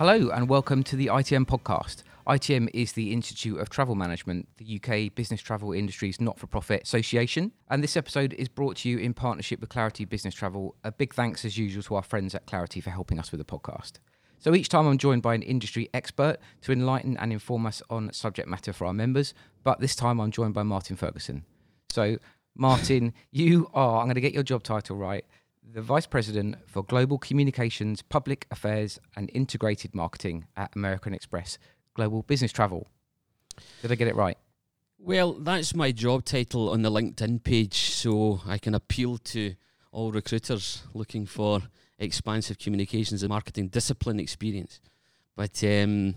Hello and welcome to the ITM podcast. ITM is the Institute of Travel Management, the UK business travel industry's not for profit association. And this episode is brought to you in partnership with Clarity Business Travel. A big thanks, as usual, to our friends at Clarity for helping us with the podcast. So each time I'm joined by an industry expert to enlighten and inform us on subject matter for our members. But this time I'm joined by Martin Ferguson. So, Martin, you are, I'm going to get your job title right, the Vice President for Global Communications, Public Affairs and Integrated Marketing at American Express Global Business Travel. Did I get it right? Well, that's my job title on the LinkedIn page, so I can appeal to all recruiters looking for expansive communications and marketing discipline experience. But um,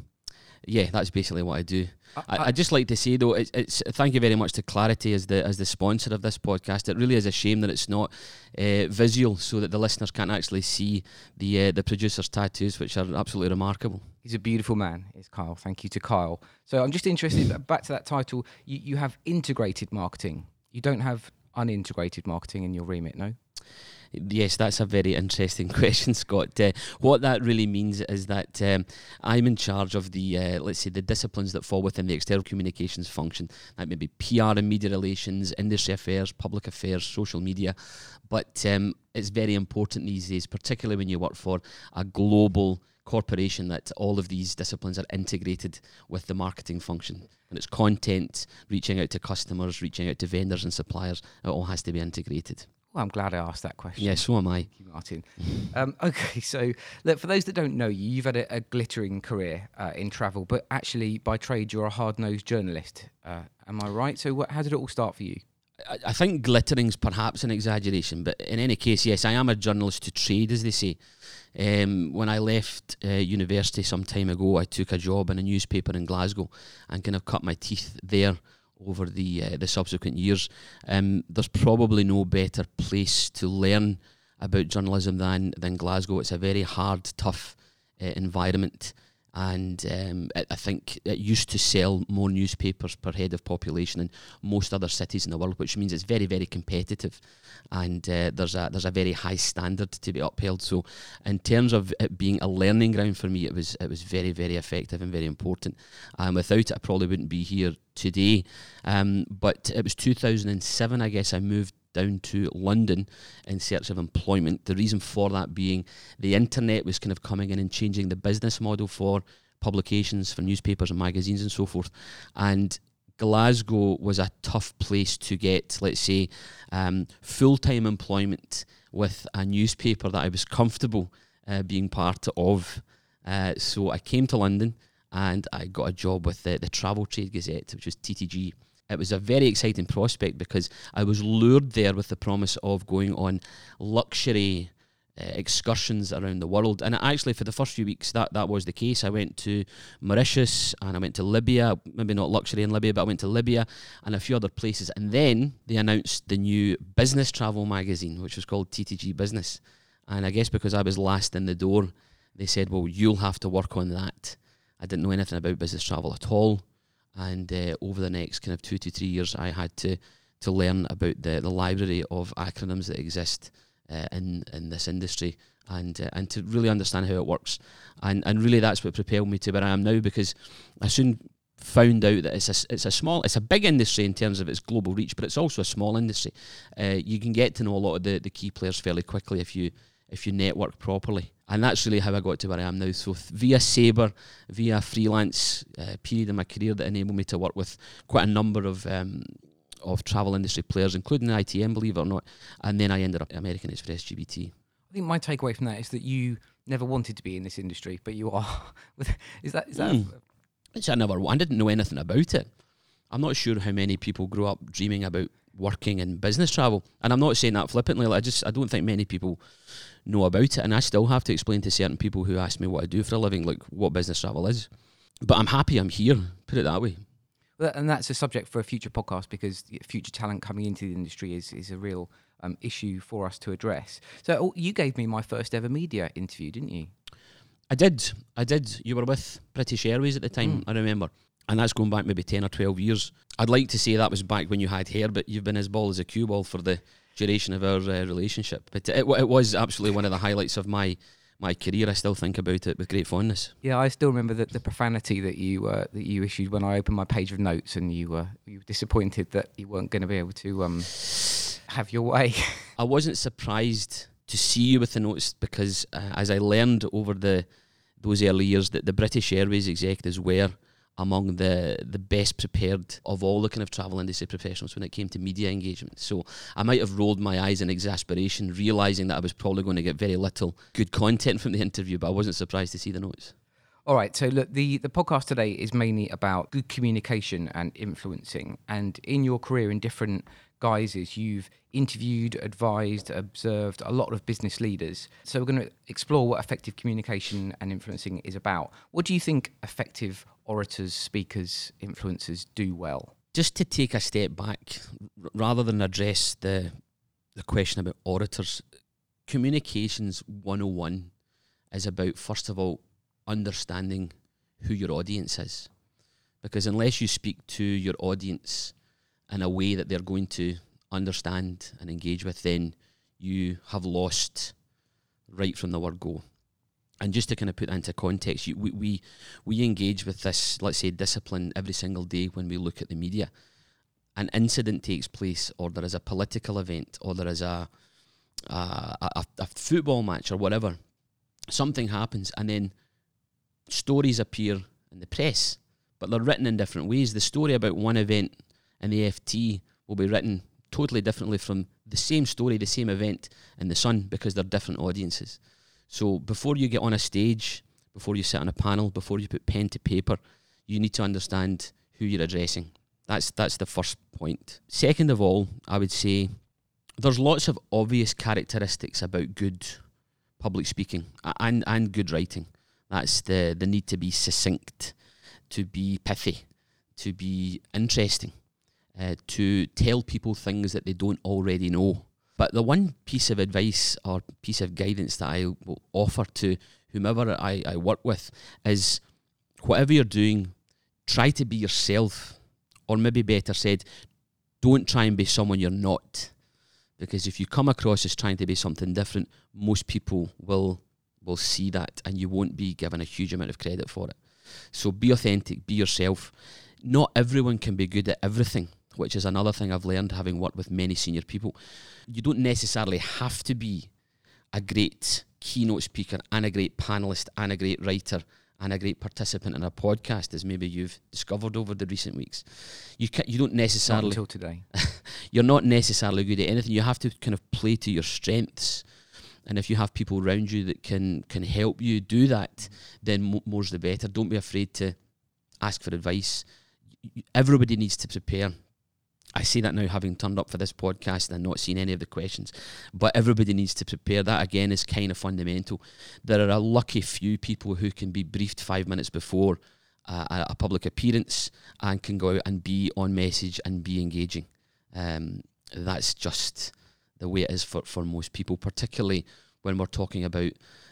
yeah, that's basically what I do. I, I, just like to say though, it's, it's thank you very much to Clarity as the as the sponsor of this podcast. It really is a shame that it's not uh, visual, so that the listeners can't actually see the uh, the producer's tattoos, which are absolutely remarkable. He's a beautiful man, is Kyle. Thank you to Kyle. So I'm just interested. back to that title, you, you have integrated marketing. You don't have unintegrated marketing in your remit, no? Yes, that's a very interesting question, Scott. Uh, what that really means is that um, I'm in charge of the, uh, let's say, the disciplines that fall within the external communications function. That may be PR and media relations, industry affairs, public affairs, social media. But um, it's very important these days, particularly when you work for a global corporation, that all of these disciplines are integrated with the marketing function. And it's content, reaching out to customers, reaching out to vendors and suppliers. It all has to be integrated. Well, I'm glad I asked that question. Yeah, so am I. Thank you, Martin. um, okay, so look, for those that don't know you, you've had a, a glittering career uh, in travel, but actually, by trade, you're a hard nosed journalist. Uh, am I right? So, what, how did it all start for you? I, I think glittering's perhaps an exaggeration, but in any case, yes, I am a journalist to trade, as they say. Um, when I left uh, university some time ago, I took a job in a newspaper in Glasgow and kind of cut my teeth there over the uh, the subsequent years. Um, there's probably no better place to learn about journalism than than Glasgow. It's a very hard, tough uh, environment and um, I think it used to sell more newspapers per head of population than most other cities in the world, which means it's very, very competitive, and uh, there's a there's a very high standard to be upheld. So, in terms of it being a learning ground for me, it was it was very, very effective and very important. And without it, I probably wouldn't be here today. Um, but it was 2007, I guess, I moved down to London in search of employment. The reason for that being the internet was kind of coming in and changing the business model for publications, for newspapers and magazines and so forth. And Glasgow was a tough place to get, let's say, um, full time employment with a newspaper that I was comfortable uh, being part of. Uh, so I came to London and I got a job with the, the Travel Trade Gazette, which was TTG it was a very exciting prospect because I was lured there with the promise of going on luxury uh, excursions around the world. And actually, for the first few weeks, that, that was the case. I went to Mauritius and I went to Libya, maybe not luxury in Libya, but I went to Libya and a few other places. And then they announced the new business travel magazine, which was called TTG Business. And I guess because I was last in the door, they said, well, you'll have to work on that. I didn't know anything about business travel at all and uh, over the next kind of two to three years, I had to to learn about the, the library of acronyms that exist uh, in in this industry and uh, and to really understand how it works. And and really that's what propelled me to where I am now because I soon found out that it's a, it's a small it's a big industry in terms of its global reach but it's also a small industry. Uh, you can get to know a lot of the, the key players fairly quickly if you if you network properly and that's really how I got to where I am now. So via Sabre, via freelance uh, period in my career that enabled me to work with quite a number of um, of travel industry players, including the ITM, believe it or not. And then I ended up at American Express GBT. I think my takeaway from that is that you never wanted to be in this industry, but you are. is that is that? Mm. Which I never. I didn't know anything about it. I'm not sure how many people grow up dreaming about working in business travel, and I'm not saying that flippantly. Like I just I don't think many people know about it. And I still have to explain to certain people who ask me what I do for a living, like what business travel is. But I'm happy I'm here, put it that way. Well, and that's a subject for a future podcast because future talent coming into the industry is, is a real um, issue for us to address. So oh, you gave me my first ever media interview, didn't you? I did. I did. You were with British Airways at the time, mm. I remember. And that's going back maybe 10 or 12 years. I'd like to say that was back when you had hair, but you've been as bald as a cue ball for the duration of our uh, relationship. But it, it was absolutely one of the highlights of my my career, I still think about it with great fondness. Yeah, I still remember the, the profanity that you uh, that you issued when I opened my page of notes, and you were you were disappointed that you weren't going to be able to um, have your way. I wasn't surprised to see you with the notes because, uh, as I learned over the those early years, that the British Airways executives were among the the best prepared of all the kind of travel industry professionals when it came to media engagement. So I might have rolled my eyes in exasperation, realizing that I was probably going to get very little good content from the interview, but I wasn't surprised to see the notes. All right, so look, the, the podcast today is mainly about good communication and influencing. And in your career in different guises, you've interviewed, advised, observed a lot of business leaders. So we're going to explore what effective communication and influencing is about. What do you think effective orators, speakers, influencers do well? Just to take a step back, r- rather than address the the question about orators, communications 101 is about first of all understanding who your audience is. Because unless you speak to your audience in a way that they're going to understand and engage with, then you have lost right from the word go. And just to kind of put that into context, you, we, we we engage with this, let's say, discipline every single day when we look at the media. An incident takes place, or there is a political event, or there is a a, a, a football match, or whatever. Something happens, and then stories appear in the press, but they're written in different ways. The story about one event in the FT will be written totally differently from the same story, the same event in the Sun because they're different audiences. So before you get on a stage, before you sit on a panel, before you put pen to paper, you need to understand who you're addressing. That's that's the first point. Second of all, I would say there's lots of obvious characteristics about good public speaking and and good writing. That's the the need to be succinct, to be pithy, to be interesting, uh, to tell people things that they don't already know. But the one piece of advice or piece of guidance that I will offer to whomever I, I work with is whatever you're doing, try to be yourself. Or maybe better said, don't try and be someone you're not. Because if you come across as trying to be something different, most people will will see that and you won't be given a huge amount of credit for it. So be authentic, be yourself. Not everyone can be good at everything which is another thing I've learned having worked with many senior people. You don't necessarily have to be a great keynote speaker and a great panelist and a great writer and a great participant in a podcast, as maybe you've discovered over the recent weeks. You can, you don't necessarily Not until today. you're not necessarily good at anything. You have to kind of play to your strengths. And if you have people around you that can can help you do that, then mo- more's the better. Don't be afraid to ask for advice. Everybody needs to prepare. I say that now having turned up for this podcast and not seen any of the questions, but everybody needs to prepare. That again is kind of fundamental. There are a lucky few people who can be briefed five minutes before uh, a, a public appearance and can go out and be on message and be engaging. Um, that's just the way it is for, for most people, particularly when we're talking about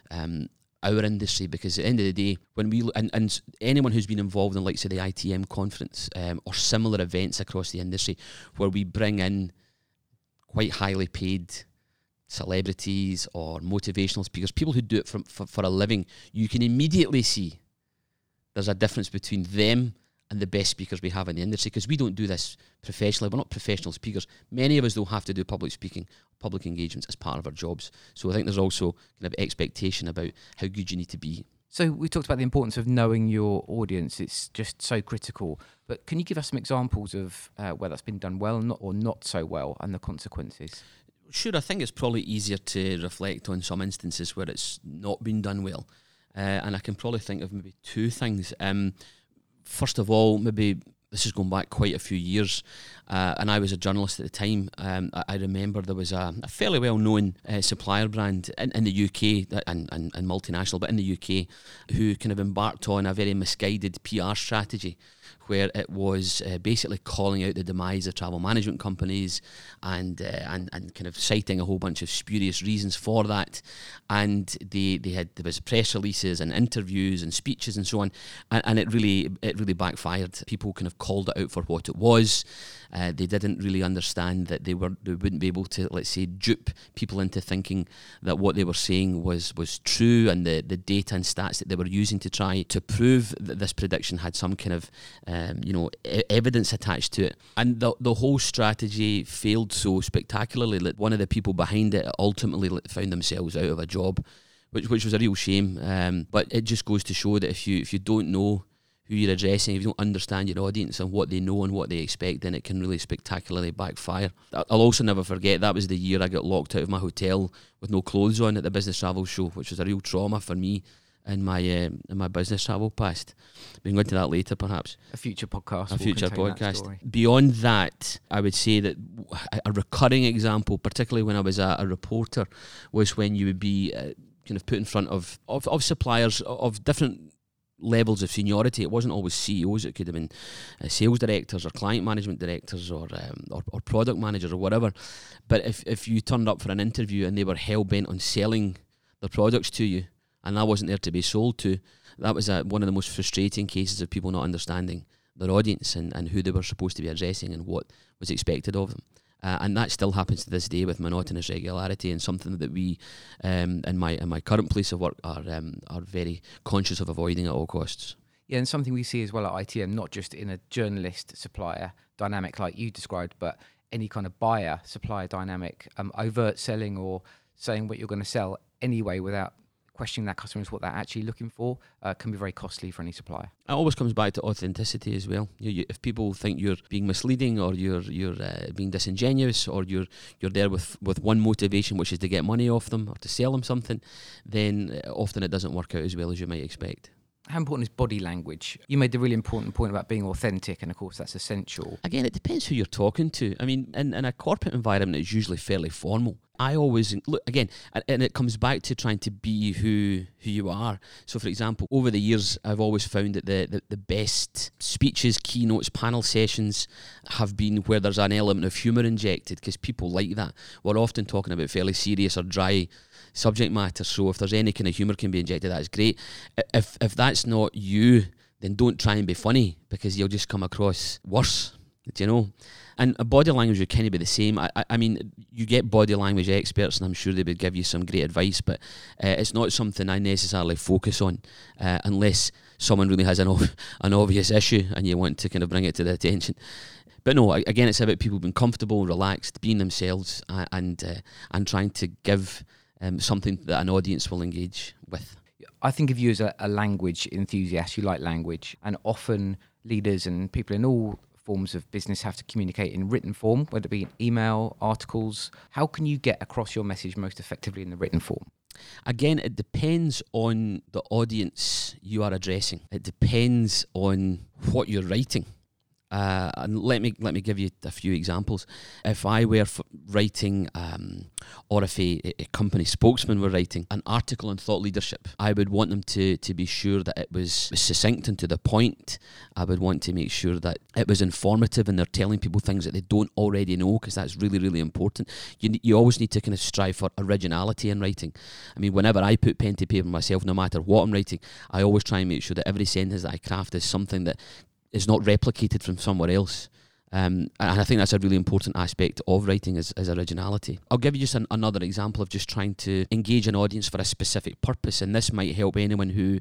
um, our industry because at the end of the day, when we and, and anyone who's been involved in like say the ITM conference um, or similar events across the industry, where we bring in quite highly paid celebrities or motivational speakers, people who do it from, for, for a living, you can immediately see there's a difference between them and the best speakers we have in the industry because we don't do this professionally. We're not professional speakers. Many of us don't have to do public speaking, public engagements as part of our jobs. So I think there's also kind of expectation about how good you need to be. So we talked about the importance of knowing your audience. It's just so critical. But can you give us some examples of uh, where that's been done well or not, or not so well and the consequences? Sure, I think it's probably easier to reflect on some instances where it's not been done well. Uh, and I can probably think of maybe two things. Um, first of all, maybe this is going back quite a few years, uh, and I was a journalist at the time. Um, I, I, remember there was a, a fairly well known uh, supplier brand in, in the UK and, and, and multinational, but in the UK, who kind of embarked on a very misguided PR strategy where it was uh, basically calling out the demise of travel management companies and, uh, and and kind of citing a whole bunch of spurious reasons for that. And they, they had there was press releases and interviews and speeches and so on, and, and it really it really backfired. People kind of called it out for what it was. Uh, they didn't really understand that they were they wouldn't be able to let's say dupe people into thinking that what they were saying was was true and the, the data and stats that they were using to try to prove that this prediction had some kind of um, you know e- evidence attached to it. And the, the whole strategy failed so spectacularly that one of the people behind it ultimately found themselves out of a job which which was a real shame. Um, but it just goes to show that if you if you don't know who you're addressing, if you don't understand your audience and what they know and what they expect, then it can really spectacularly backfire. I'll also never forget that was the year I got locked out of my hotel with no clothes on at the business travel show, which was a real trauma for me in my um, in my business travel past. We can go into that later, perhaps. A future podcast. A future podcast. Beyond that, I would say that a recurring example, particularly when I was a, a reporter, was when you would be uh, kind of put in front of, of, of suppliers of different levels of seniority. It wasn't always CEOs. It could have been uh, sales directors or client management directors or, um, or, or product managers or whatever. But if if you turned up for an interview and they were hell bent on selling their products to you, and that wasn't there to be sold to, that was a, one of the most frustrating cases of people not understanding their audience and, and who they were supposed to be addressing and what was expected of them. Uh, and that still happens to this day with monotonous regularity, and something that we, um, in my in my current place of work, are um, are very conscious of avoiding at all costs. Yeah, and something we see as well at ITM, not just in a journalist supplier dynamic like you described, but any kind of buyer supplier dynamic, um, overt selling or saying what you're going to sell anyway without questioning that customer is what they're actually looking for uh, can be very costly for any supplier. It always comes back to authenticity as well. You, you, if people think you're being misleading or you're you're uh, being disingenuous or you're you're there with, with one motivation, which is to get money off them or to sell them something, then uh, often it doesn't work out as well as you might expect how important is body language? You made the really important point about being authentic, and of course that's essential. Again, it depends who you're talking to. I mean, in, in a corporate environment, it's usually fairly formal. I always look again, and it comes back to trying to be who who you are. So, for example, over the years, I've always found that the, the, the best speeches, keynotes, panel sessions have been where there's an element of humour injected because people like that. We're often talking about fairly serious or dry subject matter. So, if there's any kind of humour can be injected, that's great. If if that's not you, then don't try and be funny because you'll just come across worse. Do you know? And body language would kind of be the same. I, I, I, mean, you get body language experts, and I'm sure they would give you some great advice, but uh, it's not something I necessarily focus on uh, unless someone really has an, ov- an obvious issue and you want to kind of bring it to their attention. But no, again, it's about people being comfortable, relaxed, being themselves, uh, and and trying to give um, something that an audience will engage with. I think of you as a, a language enthusiast. You like language, and often leaders and people in all forms of business have to communicate in written form, whether it be email, articles. How can you get across your message most effectively in the written form? Again, it depends on the audience you are addressing. It depends on what you're writing. Uh, and let me let me give you a few examples. If I were f- writing, um, or if a, a, company spokesman were writing an article on thought leadership, I would want them to to be sure that it was succinct and to the point. I would want to make sure that it was informative and they're telling people things that they don't already know because that's really really important. You you always need to kind of strive for originality in writing. I mean, whenever I put pen to paper myself, no matter what I'm writing, I always try and make sure that every sentence that I craft is something that is not replicated from somewhere else. Um, and I think that's a really important aspect of writing is, is originality. I'll give you just an, another example of just trying to engage an audience for a specific purpose, and this might help anyone who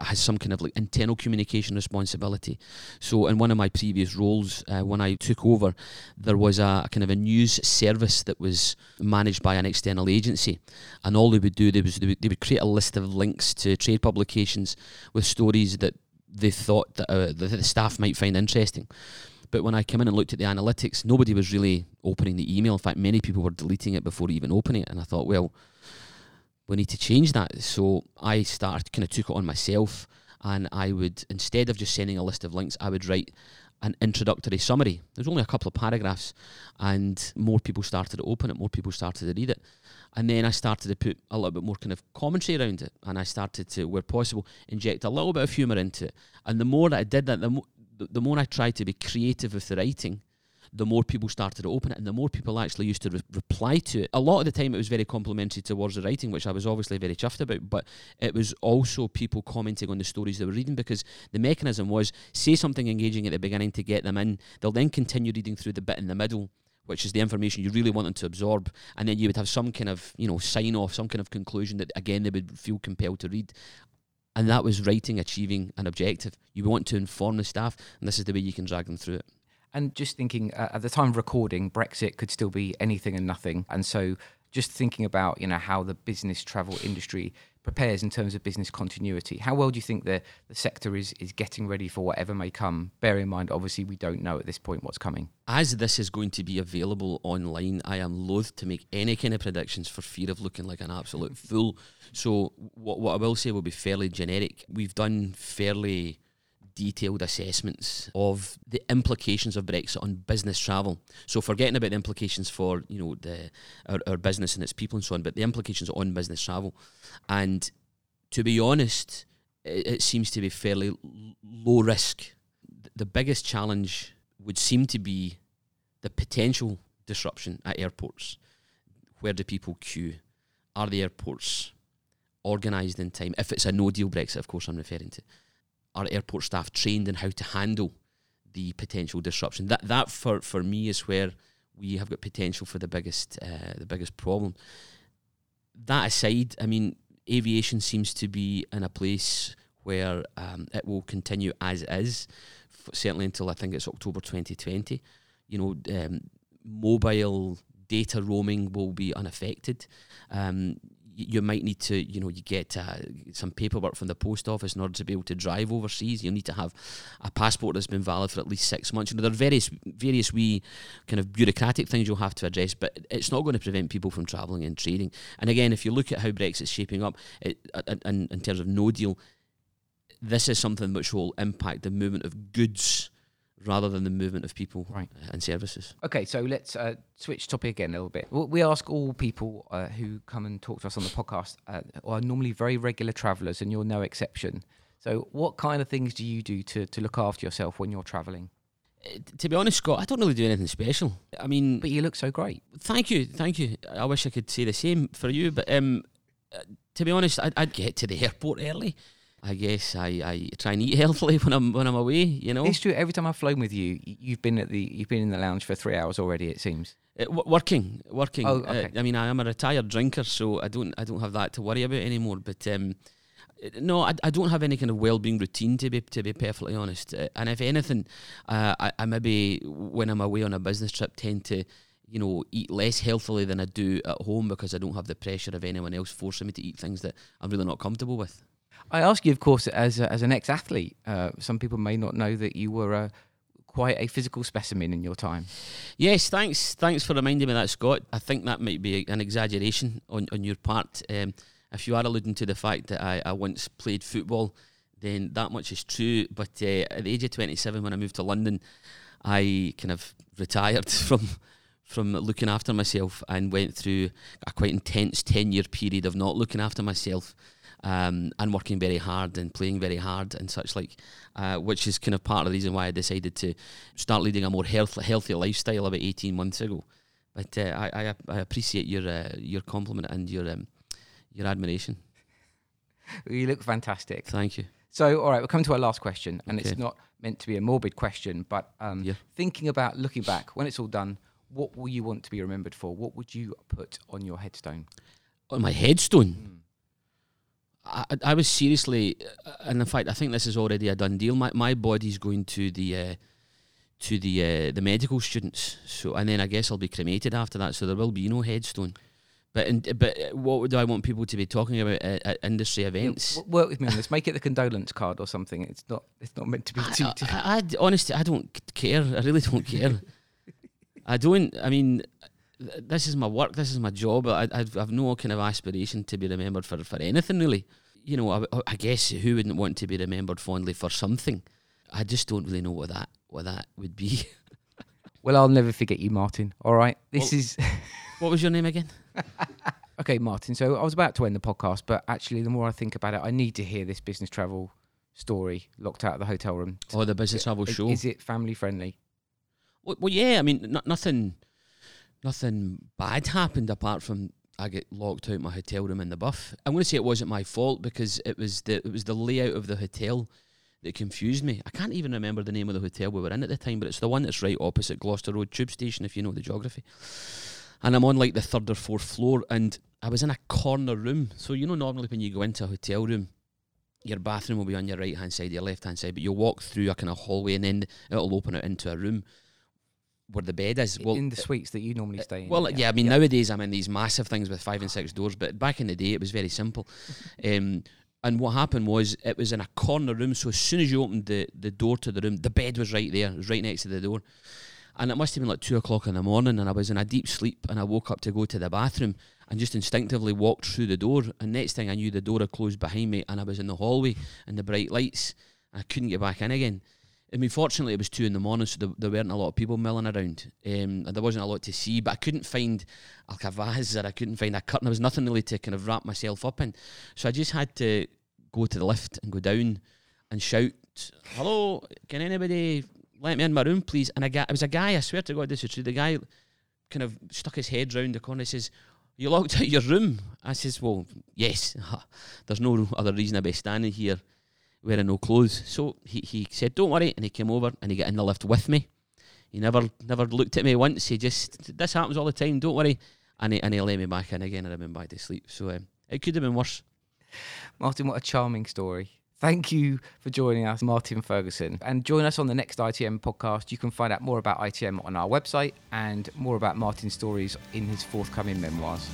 has some kind of like internal communication responsibility. So, in one of my previous roles, uh, when I took over, there was a, a, kind of a news service that was managed by an external agency, and all they would do they was they would, they would create a list of links to trade publications with stories that they thought that, uh, the staff might find interesting. But when I came in and looked at the analytics, nobody was really opening the email. In fact, many people were deleting it before even opening it. And I thought, well, we need to change that. So I started, kind of took it on myself. And I would, instead of just sending a list of links, I would write an introductory summary. There's only a couple of paragraphs, and more people started to open it, more people started to read it. And then I started to put a little bit more kind of commentary around it, and I started to, where possible, inject a little bit of humour into it. And the more that I did that, the, mo- the, the more I tried to be creative with the writing, the more people started to open it and the more people actually used to re- reply to it. A lot of the time it was very complimentary towards the writing, which I was obviously very chuffed about, but it was also people commenting on the stories they were reading because the mechanism was say something engaging at the beginning to get them in. They'll then continue reading through the bit in the middle which is the information you really want them to absorb, and then you would have some kind of you know sign off, some kind of conclusion that again they would feel compelled to read. And that was writing achieving an objective. You want to inform the staff, and this is the way you can drag them through it. And just thinking uh, at the time of recording, Brexit could still be anything and nothing. And so just thinking about, you know, how the business travel industry prepares in terms of business continuity, how well do you think the, the sector is, is getting ready for whatever may come? Bear in mind, obviously, we don't know at this point what's coming. As this is going to be available online, I am loath to make any kind of predictions for fear of looking like an absolute fool. So, what, what I will say will be fairly generic. We've done fairly detailed assessments of the implications of Brexit on business travel. So forgetting about the implications for you know the our, our business and its people and so on, but the implications on business travel. And to be honest, it, it seems to be fairly l- low risk. The biggest challenge would seem to be the potential disruption at airports. Where do people queue? Are the airports organised in time? If it's a no deal Brexit, of course, I'm referring to our airport staff trained in how to handle the potential disruption. That that for, for me is where we have got potential for the biggest uh, the biggest problem. That aside, I mean, aviation seems to be in a place where um, it will continue as is, certainly until I think it's October 2020. You know, um, mobile data roaming will be unaffected. Um, you might need to, you know, you get uh, some paperwork from the post office in order to be able to drive overseas. You'll need to have a passport that's been valid for at least six months. You know, there are various various wee kind of bureaucratic things you'll have to address, but it's not going to prevent people from travelling and trading. And again, if you look at how Brexit's shaping up, it, in, in terms of no deal, this is something which will impact the movement of goods rather than the movement of people right. and services. Okay, so let's uh, switch topic again a little bit. We ask all people uh, who come and talk to us on the podcast uh, are normally very regular travellers, and you're no exception. So, what kind of things do you do to, to look after yourself when you're travelling? Uh, to be honest, Scott, I don't really do anything special. I mean, but you look so great. Thank you, thank you. I wish I could say the same for you, but um, uh, to be honest, I'd, I'd get to the airport early. I guess I, I try and eat healthily when I'm when I'm away. You know, it's true. Every time I've flown with you, you've been at the you've been in the lounge for three hours already. It seems. Uh, w- working, working. Oh, okay. uh, I mean, I am a retired drinker, so I don't I don't have that to worry about anymore. But um, uh, no, I, I don't have any kind of well-being routine to be to be perfectly honest. Uh, and if anything, uh, I, I maybe when I'm away on a business trip tend to you know, eat less healthily than I do at home because I don't have the pressure of anyone else forcing me to eat things that I'm really not comfortable with. I ask you, of course, as a, as an ex-athlete. Uh, some people may not know that you were a, quite a physical specimen in your time. Yes, thanks. Thanks for reminding me that, Scott. I think that might be an exaggeration on on your part. Um, if you are alluding to the fact that I, I once played football, then that much is true. But uh, at the age of 27, when I moved to London, I kind of retired from from looking after myself and went through a quite intense 10 year period of not looking after myself um, and working very hard and playing very hard and such like, uh, which is kind of part of the reason why I decided to start leading a more health, healthy lifestyle about 18 months ago. But uh, I, I, I, appreciate your uh, your compliment and your um, your admiration. You look fantastic. Thank you. So, all right, we'll come to our last question, and okay. it's not meant to be a morbid question, but um, yeah. thinking about looking back when it's all done, what will you want to be remembered for? What would you put on your headstone? On my headstone. Mm. I, I was seriously, uh, and in fact, I think this is already a done deal. My my body's going to the uh, to the uh, the medical students. So, and then I guess I'll be cremated after that. So there will be no headstone. But in, but uh, what do I want people to be talking about at, at industry events? Yeah, work with me on this. Make it the condolence card or something. It's not. It's not meant to be too. I, I, I, honestly, I don't care. I really don't care. I don't. I mean, this is my work, this is my job. I, I've, I've no kind of aspiration to be remembered for, for anything really. You know, I, I guess who wouldn't want to be remembered fondly for something? I just don't really know what that what that would be. well, I'll never forget you, Martin. All right, this well, is. what was your name again? okay, Martin. So I was about to end the podcast, but actually, the more I think about it, I need to hear this business travel story locked out of the hotel room? Oh, the business travel show. Is it family friendly? Well, well, yeah. I mean, n- nothing, nothing bad happened apart from I get locked out my hotel room in the buff. I'm going to say it wasn't my fault because it was the it was the layout of the hotel that confused me. I can't even remember the name of the hotel we were in at the time, but it's the one that's right opposite Gloucester Road Tube Station, if you know the geography. And I'm on like the third or fourth floor, and I was in a corner room. So you know, normally when you go into a hotel room, your bathroom will be on your right hand side, your left hand side, but you'll walk through a kind of hallway, and then it'll open it into a room where the bed is. Well, in the suites that you normally uh, stay in? Well, yeah, I mean nowadays I'm in these massive things with five and six doors, but back in the day it was very simple. um, and what happened was it was in a corner room, so as soon as you opened the, the door to the room, the bed was right there, it was right next to the door. And it must have been like two o'clock in the morning, and I was in a deep sleep, and I woke up to go to the bathroom, and just instinctively walked through the door. And next thing I knew, the door had closed behind me, and I was in the hallway and the bright lights, and I couldn't get back in again. I mean, fortunately, it was two in the morning, so there, there weren't a lot of people milling around, um, and there wasn't a lot to see. But I couldn't find like a vase, or I couldn't find a curtain. There was nothing really to kind of wrap myself up in. So I just had to go to the lift and go down and shout, "Hello, can anybody let me in my room, please?" And I got, it was a guy. I swear to God, this is true. The guy kind of stuck his head round the corner. He says, "You locked out your room?" I says, "Well, yes. There's no other reason I'd be standing here." Wearing no clothes. So he, he said, Don't worry, and he came over and he got in the lift with me. He never never looked at me once. He just this happens all the time, don't worry. And he and he let me back in again and I went back to sleep. So um, it could have been worse. Martin, what a charming story. Thank you for joining us, Martin Ferguson. And join us on the next ITM podcast. You can find out more about ITM on our website and more about Martin's stories in his forthcoming memoirs.